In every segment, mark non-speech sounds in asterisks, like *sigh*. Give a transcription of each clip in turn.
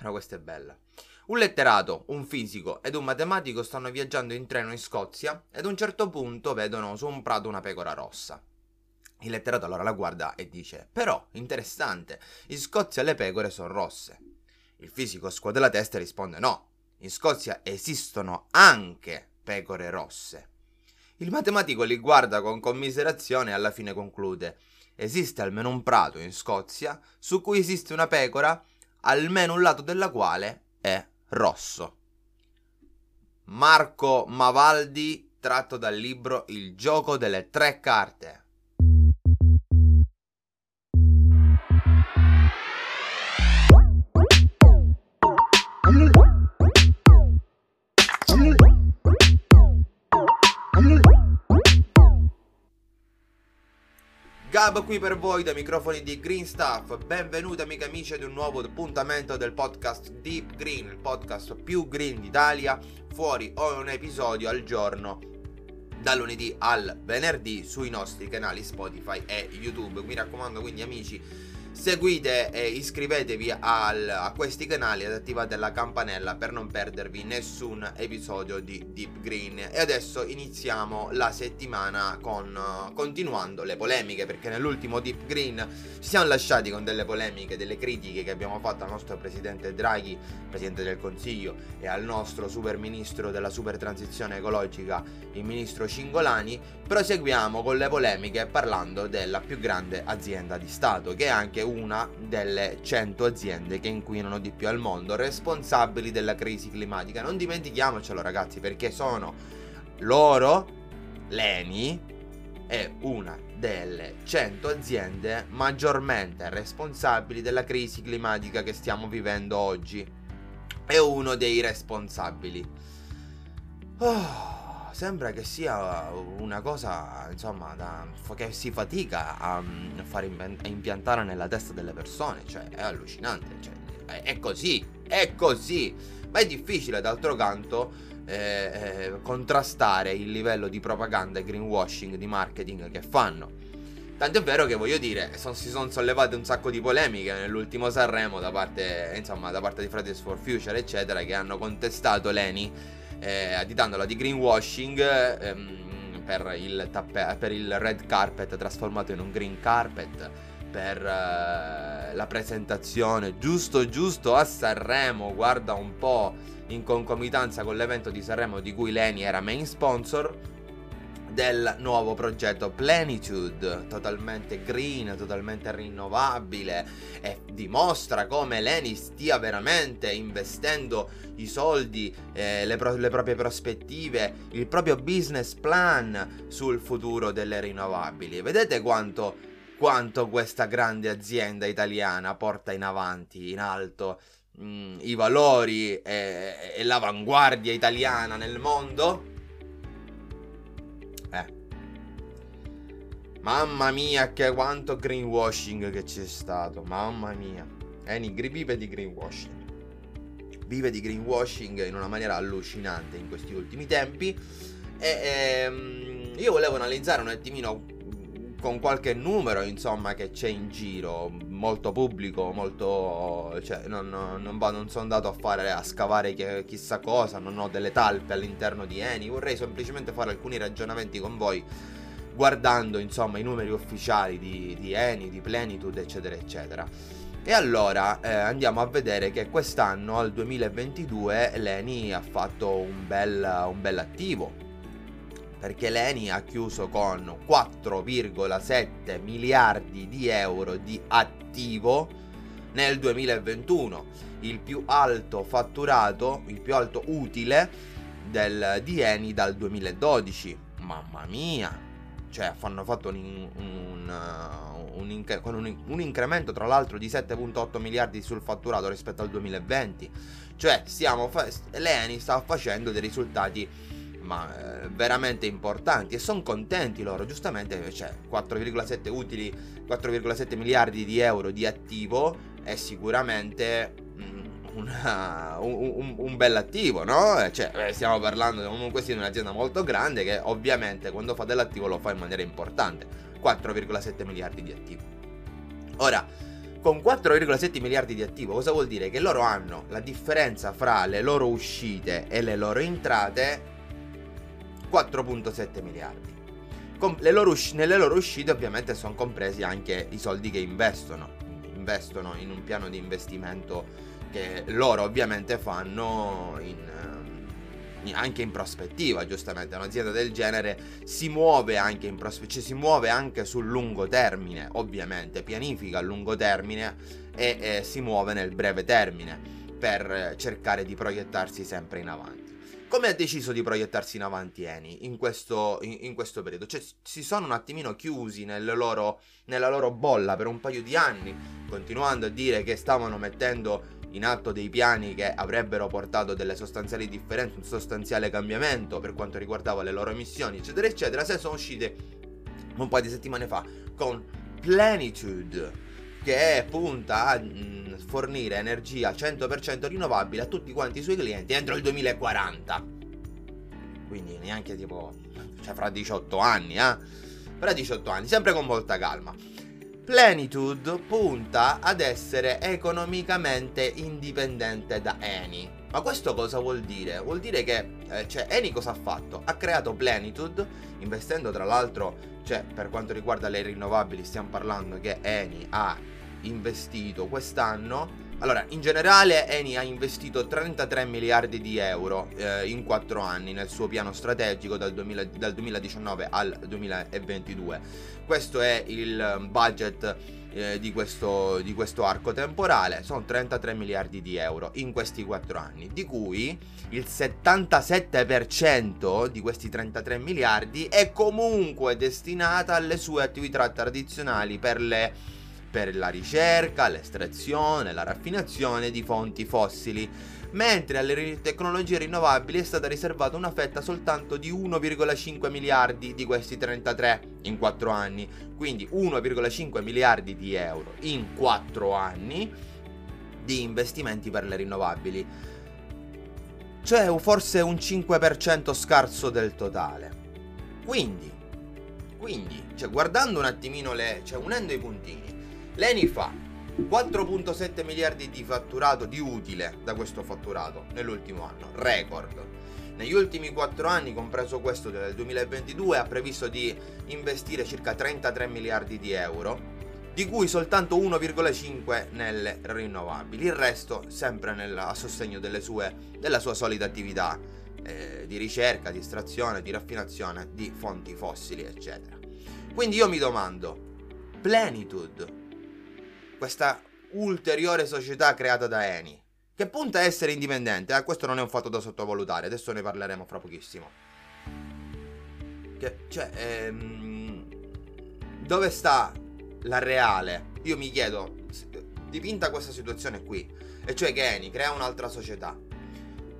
Però questa è bella. Un letterato, un fisico ed un matematico stanno viaggiando in treno in Scozia ed a un certo punto vedono su un prato una pecora rossa. Il letterato allora la guarda e dice: Però, interessante, in Scozia le pecore sono rosse. Il fisico scuote la testa e risponde: No, in Scozia esistono anche pecore rosse. Il matematico li guarda con commiserazione e alla fine conclude: Esiste almeno un prato in Scozia su cui esiste una pecora, almeno un lato della quale è rosso. Marco Mavaldi, tratto dal libro Il gioco delle tre carte. Gab qui per voi dai microfoni di Green Stuff. Benvenuti amiche e amici ad un nuovo appuntamento del podcast Deep Green, il podcast più green d'Italia, fuori un episodio al giorno dal lunedì al venerdì sui nostri canali Spotify e YouTube. Mi raccomando quindi amici Seguite e iscrivetevi al, a questi canali ed attivate la campanella per non perdervi nessun episodio di Deep Green. E adesso iniziamo la settimana con continuando le polemiche, perché nell'ultimo Deep Green ci siamo lasciati con delle polemiche, delle critiche che abbiamo fatto al nostro presidente Draghi, presidente del Consiglio, e al nostro super ministro della super transizione ecologica, il ministro Cingolani. Proseguiamo con le polemiche parlando della più grande azienda di Stato, che è anche una delle 100 aziende che inquinano di più al mondo, responsabili della crisi climatica. Non dimentichiamocelo ragazzi, perché sono loro, l'ENI, è una delle 100 aziende maggiormente responsabili della crisi climatica che stiamo vivendo oggi. È uno dei responsabili. Oh sembra che sia una cosa, insomma, da, che si fatica a, mm, far impiantare nella testa delle persone. Cioè, è allucinante. Cioè, è, così, è così. Ma è difficile, d'altro canto, eh, eh, contrastare il livello di propaganda e greenwashing, di marketing che fanno. Tanto è vero che voglio dire, son, si sono sollevate un sacco di polemiche nell'ultimo Sanremo da parte, insomma, da parte di Fridays for Future, eccetera, che hanno contestato Leni eh, additandola di greenwashing ehm, per, il tappe- per il red carpet trasformato in un green carpet per eh, la presentazione. Giusto giusto a Sanremo guarda un po' in concomitanza con l'evento di Sanremo di cui Leni era main sponsor del nuovo progetto Plenitude, totalmente green, totalmente rinnovabile e dimostra come Leni stia veramente investendo i soldi, eh, le, pro- le proprie prospettive, il proprio business plan sul futuro delle rinnovabili. Vedete quanto, quanto questa grande azienda italiana porta in avanti, in alto, mh, mm, i valori e, e l'avanguardia italiana nel mondo? Mamma mia, che quanto greenwashing che c'è stato. Mamma mia. Eni, vive di greenwashing. Vive di greenwashing in una maniera allucinante in questi ultimi tempi. E ehm, io volevo analizzare un attimino con qualche numero, insomma, che c'è in giro, molto pubblico, molto... cioè, non, non, non sono andato a fare, a scavare chissà cosa, non ho delle talpe all'interno di Eni, vorrei semplicemente fare alcuni ragionamenti con voi, guardando, insomma, i numeri ufficiali di, di Eni, di Plenitude, eccetera, eccetera. E allora eh, andiamo a vedere che quest'anno, al 2022, l'Eni ha fatto un bel, un bel attivo, perché l'Eni ha chiuso con 4,7 miliardi di euro di attivo nel 2021, il più alto fatturato, il più alto utile del, di Eni dal 2012. Mamma mia! Cioè, hanno fatto un, un, un, inc- con un, incremento tra l'altro di 7,8 miliardi sul fatturato rispetto al 2020. Cioè, fa- l'Eni sta facendo dei risultati ma eh, veramente importanti e sono contenti loro, giustamente cioè 4,7 utili, 4,7 miliardi di euro di attivo è sicuramente una, un, un, bel attivo, no? Eh, cioè, eh, stiamo parlando comunque di un'azienda molto grande che ovviamente quando fa dell'attivo lo fa in maniera importante, 4,7 miliardi di attivo. Ora, con 4,7 miliardi di attivo, cosa vuol dire? Che loro hanno la differenza fra le loro uscite e le loro entrate 4,7 miliardi. Loro usci- nelle loro uscite ovviamente sono compresi anche i soldi che investono, investono in un piano di investimento che loro ovviamente fanno in, ehm, anche in prospettiva, giustamente. Un'azienda del genere si muove anche in prospettiva, cioè si muove anche sul lungo termine, ovviamente, pianifica a lungo termine e, e si muove nel breve termine per cercare di proiettarsi sempre in avanti. Come ha deciso di proiettarsi in avanti Eni in questo, in, in questo periodo? Cioè si sono un attimino chiusi loro, nella loro bolla per un paio di anni, continuando a dire che stavano mettendo in atto dei piani che avrebbero portato delle sostanziali differenze, un sostanziale cambiamento per quanto riguardava le loro emissioni, eccetera, eccetera, se sono uscite un paio di settimane fa con Plenitude che punta a mm, fornire energia 100% rinnovabile a tutti quanti i suoi clienti entro il 2040. Quindi neanche tipo, cioè fra 18 anni, eh? Fra 18 anni, sempre con molta calma. Plenitude punta ad essere economicamente indipendente da Eni. Ma questo cosa vuol dire? Vuol dire che eh, cioè, Eni cosa ha fatto? Ha creato Plenitude, investendo tra l'altro, cioè, per quanto riguarda le rinnovabili, stiamo parlando che Eni ha investito quest'anno allora, in generale Eni ha investito 33 miliardi di euro eh, in 4 anni nel suo piano strategico dal, 2000, dal 2019 al 2022. Questo è il budget eh, di, questo, di, questo, arco temporale, sono 33 miliardi di euro in questi 4 anni, di cui il 77% di questi 33 miliardi è comunque destinata alle sue attività tradizionali per le per la ricerca, l'estrazione, la raffinazione di fonti fossili, mentre alle tecnologie rinnovabili è stata riservata una fetta soltanto di 1,5 miliardi di questi 33 in 4 anni, quindi 1,5 miliardi di euro in 4 anni di investimenti per le rinnovabili. Cioè forse un 5% scarso del totale. Quindi, quindi, cioè guardando un attimino le, cioè unendo i puntini, L'Eni fa 4.7 miliardi di fatturato di utile da questo fatturato nell'ultimo anno, record. Negli ultimi 4 anni, compreso questo del 2022, ha previsto di investire circa 33 miliardi di euro, di cui soltanto 1,5 nelle rinnovabili, il resto sempre nel, a sostegno sue, della sua solita attività eh, di ricerca, di estrazione, di raffinazione di fonti fossili, eccetera. Quindi io mi domando, Plenitude questa ulteriore società creata da Eni, che punta a essere indipendente, eh? questo non è un fatto da sottovalutare, adesso ne parleremo fra pochissimo. Che, cioè, ehm, dove sta la reale? Io mi chiedo, dipinta questa situazione qui, e cioè che Eni crea un'altra società,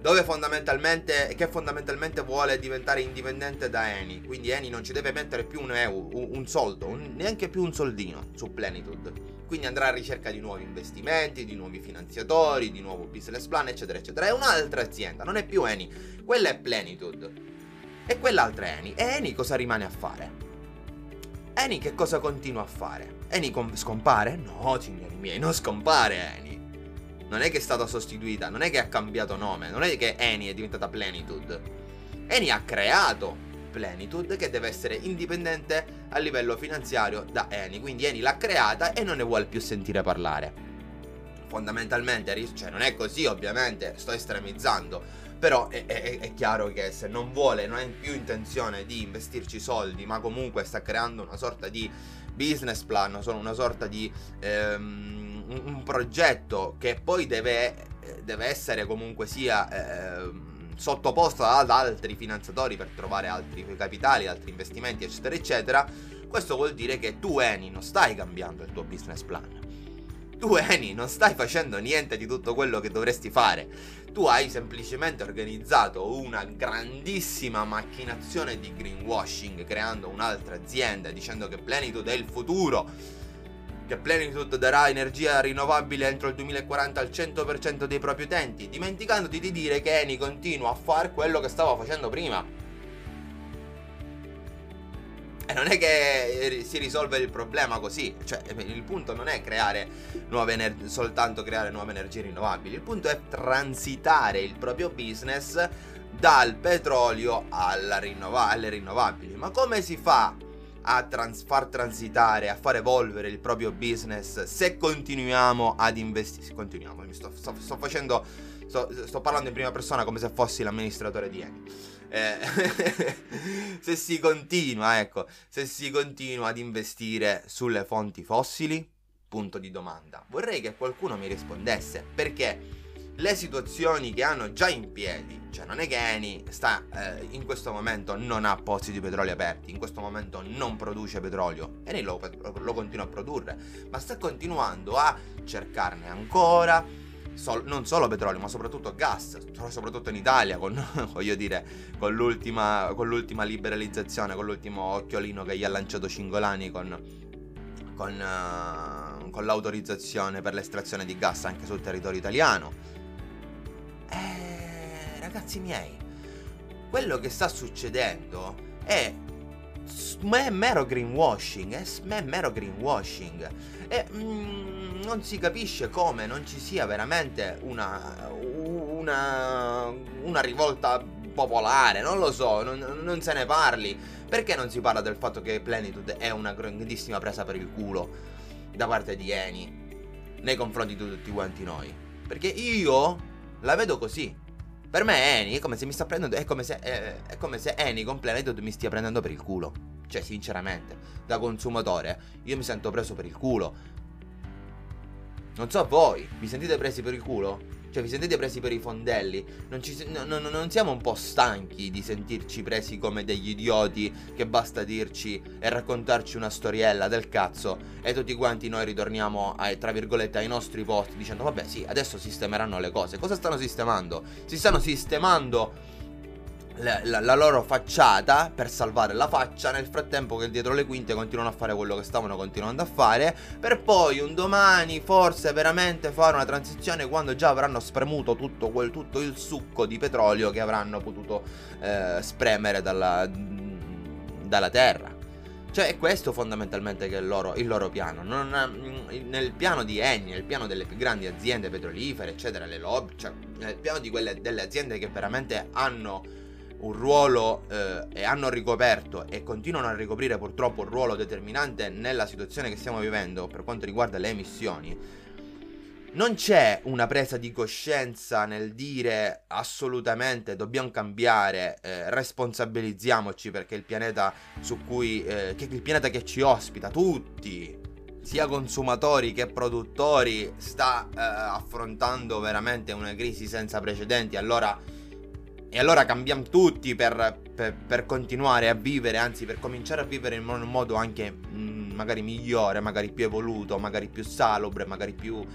dove fondamentalmente, che fondamentalmente vuole diventare indipendente da Eni, quindi Eni non ci deve mettere più un un, un soldo, un, neanche più un soldino su Plenitude quindi andrà a ricerca di nuovi investimenti, di nuovi finanziatori, di nuovo business plan, eccetera, eccetera. È un'altra azienda, non è più Eni, quella è Plenitude. E quell'altra è Eni. E Eni cosa rimane a fare? Eni che cosa continua a fare? Eni com- scompare? No, signori miei, non scompare Eni. Non è che è stata sostituita, non è che ha cambiato nome, non è che Eni è diventata Plenitude. Eni ha creato Plenitude che deve essere indipendente a livello finanziario da Eni. Quindi Eni l'ha creata e non ne vuole più sentire parlare. Fondamentalmente, cioè non è così ovviamente, sto estremizzando. Però è, è, è, chiaro che se non vuole, non ha più intenzione di investirci soldi, ma comunque sta creando una sorta di business plan, una sorta di um, un, progetto che poi deve, deve essere comunque sia... Eh, sottoposta ad altri finanziatori per trovare altri capitali, altri investimenti, eccetera, eccetera, questo vuol dire che tu, Eni, non stai cambiando il tuo business plan. Tu, Eni, non stai facendo niente di tutto quello che dovresti fare. Tu hai semplicemente organizzato una grandissima macchinazione di greenwashing, creando un'altra azienda, dicendo che Plenitude è il futuro che Plenitude darà energia rinnovabile entro il 2040 al 100% dei propri utenti, dimenticandoti di dire che Eni continua a fare quello che stava facendo prima. E non è che si risolve il problema così, cioè il punto non è creare nuove ener- soltanto creare nuove energie rinnovabili, il punto è transitare il proprio business dal petrolio rinnovo- alle rinnovabili. Ma come si fa a trans- far transitare, a far evolvere il proprio business se continuiamo ad investire? Continuiamo, sto, sto, sto facendo, sto, sto, parlando in prima persona come se fossi l'amministratore di Eni. Eh, *laughs* se si continua, ecco, se si continua ad investire sulle fonti fossili, punto di domanda. Vorrei che qualcuno mi rispondesse perché le situazioni che hanno già in piedi, cioè non è che Eni sta eh, in questo momento non ha pozzi di petrolio aperti, in questo momento non produce petrolio, Eni lo, lo continua a produrre, ma sta continuando a cercarne ancora, sol- non solo petrolio, ma soprattutto gas, soprattutto in Italia, con, *laughs* voglio dire, con l'ultima, con l'ultima liberalizzazione, con l'ultimo occhiolino che gli ha lanciato Cingolani con con, uh, con, l'autorizzazione per l'estrazione di gas anche sul territorio italiano. Eh, ragazzi miei, quello che sta succedendo è è mero greenwashing, è mero greenwashing. E mm, non si capisce come non ci sia veramente una, una, una rivolta popolare, non lo so, non, non, se ne parli. Perché non si parla del fatto che Plenitude è una grandissima presa per il culo da parte di Eni nei confronti di tutti quanti noi? Perché io la vedo così. Per me Eni è come se mi sta prendendo. È come se, è, è come se Eni con Plenitude mi stia prendendo per il culo. Cioè, sinceramente, da consumatore, io mi sento preso per il culo. Non so voi, vi sentite presi per il culo? Cioè, vi sentite presi per i fondelli? Non, ci, no, no, non siamo un po' stanchi di sentirci presi come degli idioti che basta dirci e raccontarci una storiella del cazzo e tutti quanti noi ritorniamo ai, tra virgolette ai nostri posti dicendo vabbè sì, adesso sistemeranno le cose. Cosa stanno sistemando? Si stanno sistemando la, la, la, loro facciata per salvare la faccia nel frattempo che dietro le quinte continuano a fare quello che stavano continuando a fare per poi un domani forse veramente fare una transizione quando già avranno spremuto tutto, quel, tutto il succo di petrolio che avranno potuto eh, spremere dalla, dalla terra cioè è questo fondamentalmente che è il loro, il loro piano. Non, mm, nel piano di Eni, nel piano delle più grandi aziende petrolifere, eccetera, le lobby, cioè nel piano di quelle delle aziende che veramente hanno un ruolo eh, e hanno ricoperto e continuano a ricoprire purtroppo un ruolo determinante nella situazione che stiamo vivendo per quanto riguarda le emissioni, non c'è una presa di coscienza nel dire assolutamente dobbiamo cambiare, eh, responsabilizziamoci perché il pianeta su cui, eh, che il pianeta che ci ospita, tutti, sia consumatori che produttori, sta eh, affrontando veramente una crisi senza precedenti. Allora e allora cambiamo tutti per, per, per, continuare a vivere, anzi per cominciare a vivere in un modo anche mh, mm, magari migliore, magari più evoluto, magari più salubre, magari più...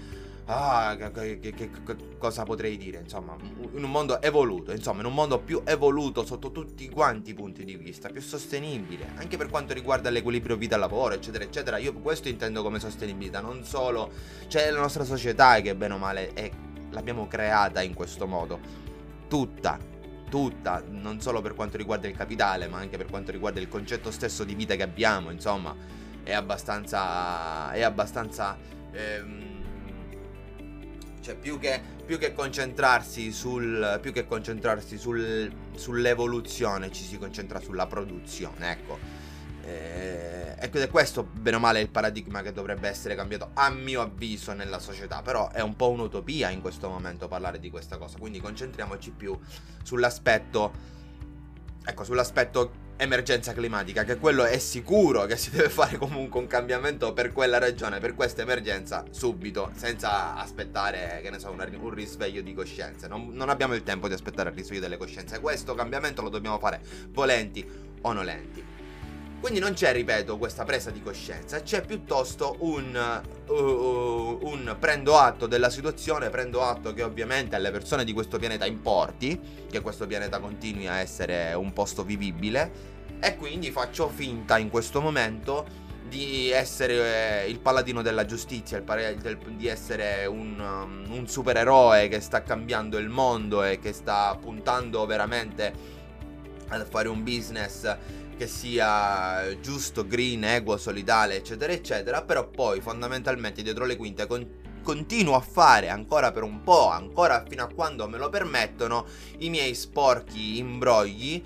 Ah, che, che, che, cosa potrei dire? Insomma, in un mondo evoluto, insomma, in un mondo più evoluto sotto tutti quanti i punti di vista, più sostenibile, anche per quanto riguarda l'equilibrio vita-lavoro, eccetera, eccetera. Io questo intendo come sostenibilità, non solo... Cioè, la nostra società che bene o male è, l'abbiamo creata in questo modo. Tutta, tutta, non solo per quanto riguarda il capitale, ma anche per quanto riguarda il concetto stesso di vita che abbiamo, insomma, è abbastanza... è abbastanza... Ehm, cioè più che, più che, concentrarsi sul più che concentrarsi sul, sull'evoluzione ci si concentra sulla produzione ecco. Eh, ed è questo, bene o male, il paradigma che dovrebbe essere cambiato, a mio avviso, nella società. Però è un po' un'utopia in questo momento parlare di questa cosa. Quindi concentriamoci più sull'aspetto. Ecco, sull'aspetto emergenza climatica, che quello è sicuro che si deve fare comunque un cambiamento per quella regione, per questa emergenza, subito, senza aspettare, che ne so, una, un risveglio di coscienze. Non, non, abbiamo il tempo di aspettare il risveglio delle coscienze. Questo cambiamento lo dobbiamo fare volenti o nolenti. Quindi non c'è, ripeto, questa presa di coscienza, c'è piuttosto un, uh, uh, un, prendo atto della situazione, prendo atto che ovviamente alle persone di questo pianeta importi, che questo pianeta continui a essere un posto vivibile, e quindi faccio finta in questo momento di essere eh, il paladino della giustizia, del, di essere un, um, un supereroe che sta cambiando il mondo e che sta puntando veramente a fare un business che sia giusto, green, equo, solidale, eccetera, eccetera, però poi fondamentalmente dietro le quinte con- continuo a fare ancora per un po', ancora fino a quando me lo permettono, i miei sporchi imbrogli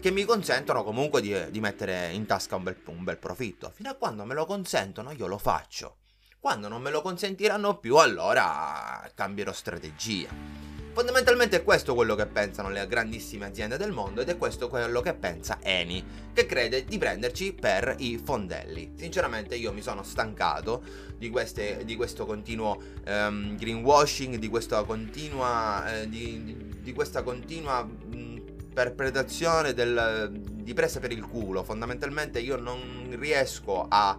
che mi consentono comunque di, di mettere in tasca un bel, un bel profitto. Fino a quando me lo consentono io lo faccio. Quando non me lo consentiranno più allora cambierò strategia. Fondamentalmente è questo quello che pensano le grandissime aziende del mondo ed è questo quello che pensa Eni, che crede di prenderci per i fondelli. Sinceramente io mi sono stancato di, queste, di questo continuo um, greenwashing, di questa continua, eh, di, di, questa continua mh, perpetrazione del, di presa per il culo. Fondamentalmente io non riesco a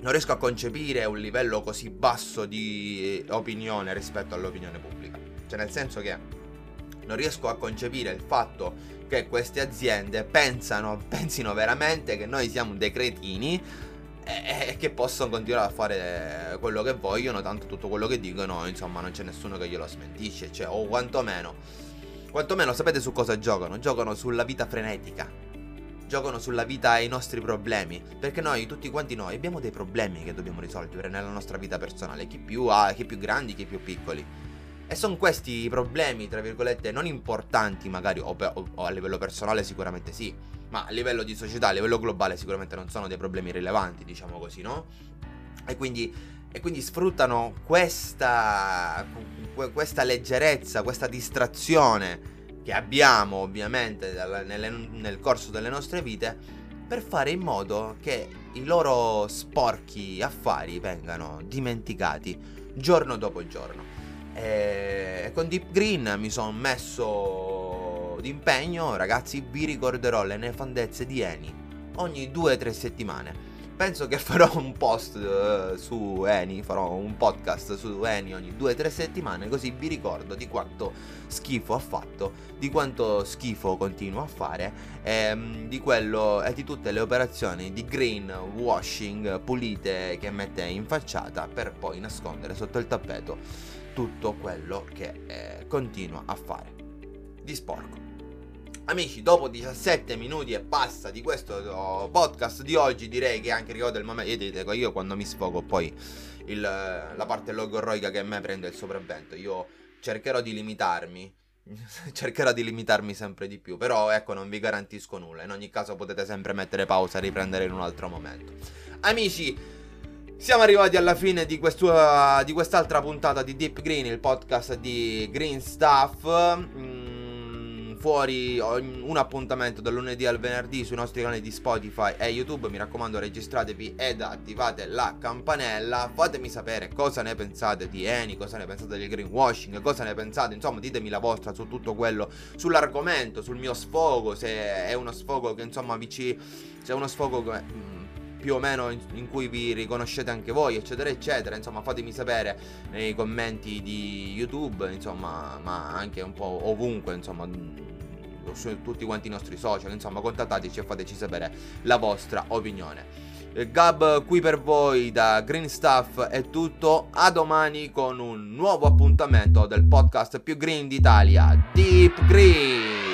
non riesco a concepire un livello così basso di opinione rispetto all'opinione pubblica. Cioè nel senso che non riesco a concepire il fatto che queste aziende pensano, *laughs* pensino veramente che noi siamo dei cretini e che possono continuare a fare quello che vogliono, tanto tutto quello che dicono, insomma, non c'è nessuno che glielo smentisce, cioè, o quantomeno, quantomeno sapete su cosa giocano? Giocano sulla vita frenetica giocano sulla vita e i nostri problemi. Perché noi, tutti quanti noi, abbiamo dei problemi che dobbiamo risolvere nella nostra vita personale. Chi più ha, chi più grandi, chi più piccoli. E sono questi i problemi, tra virgolette, non importanti magari, o, pe- o, a livello personale sicuramente sì, ma a livello di società, a livello globale sicuramente non sono dei problemi rilevanti, diciamo così, no? E quindi, e quindi sfruttano questa, questa leggerezza, questa distrazione che abbiamo ovviamente nelle, nel corso delle nostre vite per fare in modo che i loro sporchi affari vengano dimenticati giorno dopo giorno. E con Deep Green mi sono messo d'impegno, ragazzi, vi ricorderò le nefandezze di Eni ogni 2-3 settimane penso che farò un post uh, su Eni, farò un podcast su Eni ogni 2-3 settimane, così vi ricordo di quanto schifo ha fatto, di quanto schifo continua a fare, ehm, di quello e di tutte le operazioni di green washing pulite che mette in facciata per poi nascondere sotto il tappeto tutto quello che eh, continua a fare di sporco. Amici, dopo 17 minuti e passa di questo oh, podcast di oggi, direi che anche arrivato il momento. Dico, io quando mi sfogo, poi il, la parte logorroica che a me prende il sopravvento. Io cercherò di limitarmi. *laughs* cercherò di limitarmi sempre di più. Però ecco, non vi garantisco nulla. In ogni caso potete sempre mettere pausa e riprendere in un altro momento. Amici, siamo arrivati alla fine di, di quest'altra puntata di Deep Green, il podcast di Green Stuff. Mm fuori un appuntamento dal lunedì al venerdì sui nostri canali di Spotify e YouTube. Mi raccomando, registratevi ed attivate la campanella. Fatemi sapere cosa ne pensate di Eni, cosa ne pensate del greenwashing, cosa ne pensate. Insomma, ditemi la vostra su tutto quello, sull'argomento, sul mio sfogo. Se è uno sfogo che insomma vi ci. Se è uno sfogo che più o meno in, in, cui vi riconoscete anche voi, eccetera, eccetera. Insomma, fatemi sapere nei commenti di YouTube, insomma, ma anche un po' ovunque, insomma, su tutti quanti i nostri social. Insomma, contattateci e fateci sapere la vostra opinione. Gab qui per voi da Green Stuff è tutto. A domani con un nuovo appuntamento del podcast più green d'Italia, Deep Green.